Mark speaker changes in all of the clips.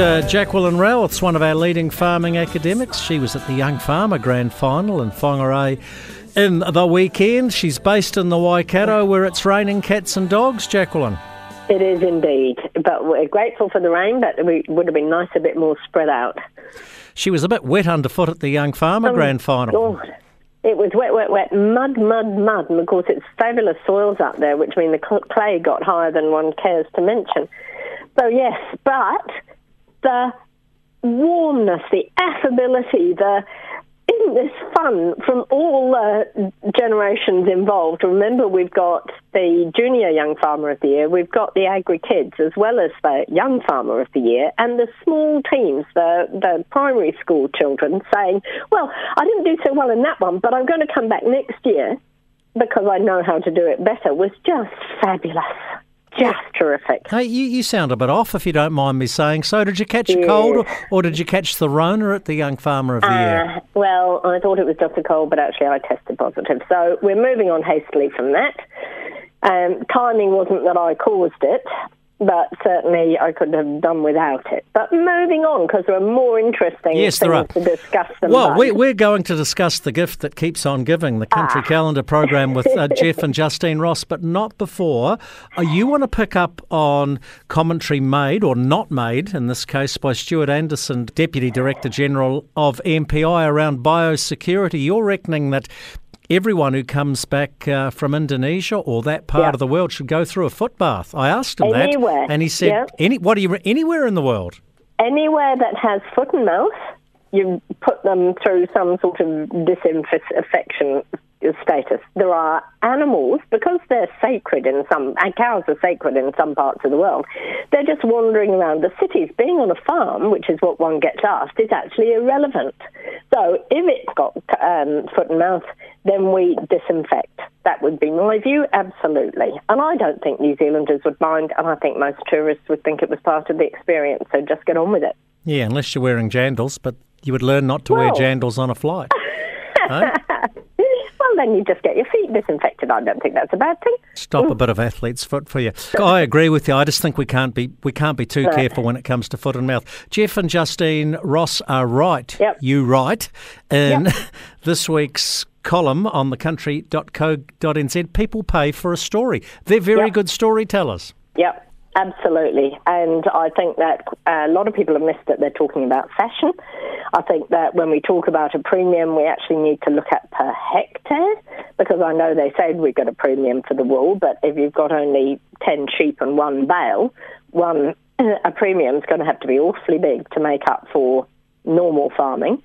Speaker 1: Dr. Jacqueline It's one of our leading farming academics. She was at the Young Farmer Grand Final in Whangarei in the weekend. She's based in the Waikato where it's raining cats and dogs, Jacqueline.
Speaker 2: It is indeed, but we're grateful for the rain, but it would have been nice a bit more spread out.
Speaker 1: She was a bit wet underfoot at the Young Farmer
Speaker 2: Oh,
Speaker 1: Grand Final.
Speaker 2: God. It was wet, wet, wet, mud, mud, mud, and of course it's fabulous soils up there, which mean the cl- clay got higher than one cares to mention. So yes, but the warmness, the affability, the isn't this fun from all the generations involved? Remember, we've got the Junior Young Farmer of the Year, we've got the Agri Kids, as well as the Young Farmer of the Year, and the small teams, the, the primary school children, saying, Well, I didn't do so well in that one, but I'm going to come back next year because I know how to do it better, was just fabulous. Just terrific.
Speaker 1: Hey, you, you sound a bit off, if you don't mind me saying so. Did you catch a cold, or, or did you catch the Rona at the Young Farmer of the Year?
Speaker 2: Uh, well, I thought it was just a cold, but actually I tested positive. So we're moving on hastily from that. Um, timing wasn't that I caused it, but certainly I could have done without it. But moving on, because there are more interesting
Speaker 1: Yes,
Speaker 2: things
Speaker 1: there are.
Speaker 2: to discuss than
Speaker 1: Well, we, we're going to discuss the gift that keeps on giving, the
Speaker 2: Ah.
Speaker 1: country calendar program with uh, Geoff and Justine Ross, but not before. Uh, you want to pick up on commentary made or not made, in this case by Stuart Anderson, Deputy Director General of MPI around biosecurity. You're reckoning that everyone who comes back uh, from Indonesia or that part
Speaker 2: Yeah.
Speaker 1: of the world should go through a foot bath. I asked him
Speaker 2: Anywhere,
Speaker 1: that, and he said,
Speaker 2: yeah.
Speaker 1: "Any? What do you? Anywhere in the world?"
Speaker 2: Anywhere that has foot and mouth, you put them through some sort of disinfection status. There are animals, because they're sacred in some, and cows are sacred in some parts of the world, they're just wandering around the cities. Being on a farm, which is what one gets asked, is actually irrelevant. So if it's got um, foot and mouth, then we disinfect. That would be my view, absolutely. And I don't think New Zealanders would mind, and I think most tourists would think it was part of the experience, so just get on with it.
Speaker 1: Yeah, unless you're wearing jandals, but you would learn not to wear
Speaker 2: Well-
Speaker 1: jandals on a flight. Eh?
Speaker 2: Then you just get your feet disinfected. I don't think that's a bad thing.
Speaker 1: Stop mm. a bit of athlete's foot for you. I agree with you. I just think we can't be we can't be too
Speaker 2: No.
Speaker 1: careful when it comes to foot and mouth. Geoff and Justine Ross are right.
Speaker 2: Yep.
Speaker 1: You right. In
Speaker 2: Yep.
Speaker 1: this week's column on thecountry.co.nz, people pay for a story. They're very
Speaker 2: Yep.
Speaker 1: good storytellers.
Speaker 2: Yep, absolutely. And I think that uh, a lot of people have missed that they're talking about fashion. I think that when we talk about a premium, we actually need to look at per hectare because I know they said we've got a premium for the wool, but if you've got only 10 sheep and one bale, one a premium is going to have to be awfully big to make up for normal farming.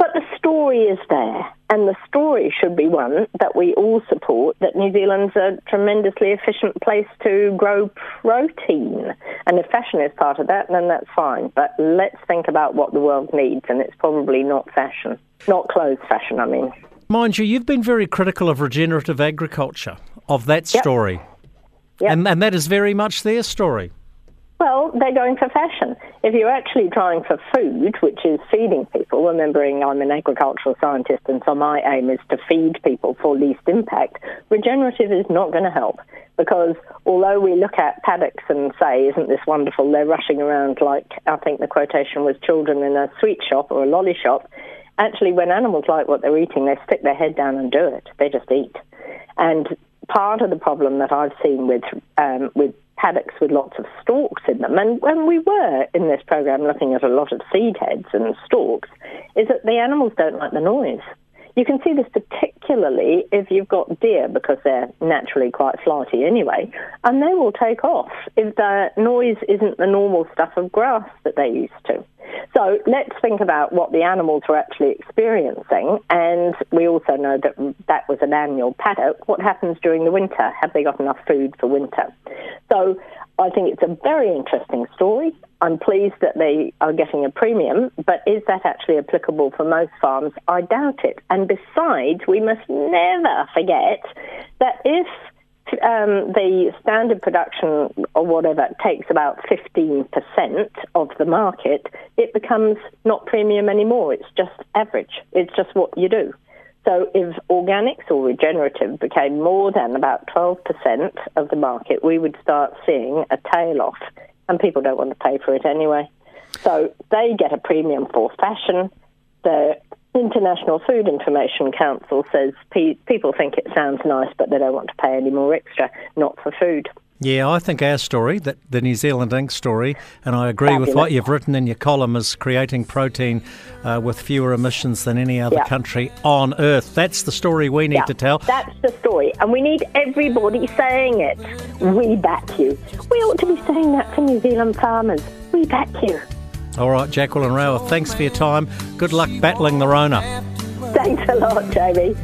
Speaker 2: But the story is there, and the story should be one that we all support that New Zealand's a tremendously efficient place to grow protein. And if fashion is part of that, then that's fine. But let's think about what the world needs, and it's probably not fashion, not clothes fashion, I mean.
Speaker 1: Mind you, you've been very critical of regenerative agriculture, of that
Speaker 2: Yep.
Speaker 1: story.
Speaker 2: Yep.
Speaker 1: And and that is very much their story.
Speaker 2: Well, they're going for fashion. If you're actually trying for food, which is feeding people, remembering I'm an agricultural scientist and so my aim is to feed people for least impact, regenerative is not going to help. Because although we look at paddocks and say, isn't this wonderful, they're rushing around like, I think the quotation was children in a sweet shop or a lolly shop, actually when animals like what they're eating, they stick their head down and do it. They just eat. And part of the problem that I've seen with um, with paddocks with lots of stalks in them, and when we were in this program looking at a lot of seed heads and stalks, is that the animals don't like the noise. You can see this particularly if you've got deer because they're naturally quite flighty anyway, and they will take off if the noise isn't the normal stuff of grass that they're used to. So let's think about what the animals were actually experiencing, and we also know that that was an annual paddock. What happens during the winter? Have they got enough food for winter? So I think it's a very interesting story. I'm pleased that they are getting a premium, but is that actually applicable for most farms? I doubt it. And besides, we must never forget that if um, the standard production or whatever takes about 15% of the market, it becomes not premium anymore. It's just average. It's just what you do. So if organics or regenerative became more than about 12% of the market, we would start seeing a tail off, and people don't want to pay for it anyway. So they get a premium for fashion. The International Food Information Council says pe- people think it sounds nice, but they don't want to pay any more extra, not for food.
Speaker 1: Yeah, I think our story, that the New Zealand Inc. story, and I agree Fabulous. with what you've written in your column, is creating protein uh, with fewer emissions than any other yeah. country on earth. That's the story we need yeah, to tell.
Speaker 2: That's the story, and we need everybody saying it. We back you. We ought to be saying that for New Zealand farmers. We back you.
Speaker 1: All right, Jacqueline Rowarth, thanks for your time. Good luck battling the Rona.
Speaker 2: Thanks a lot, Jamie.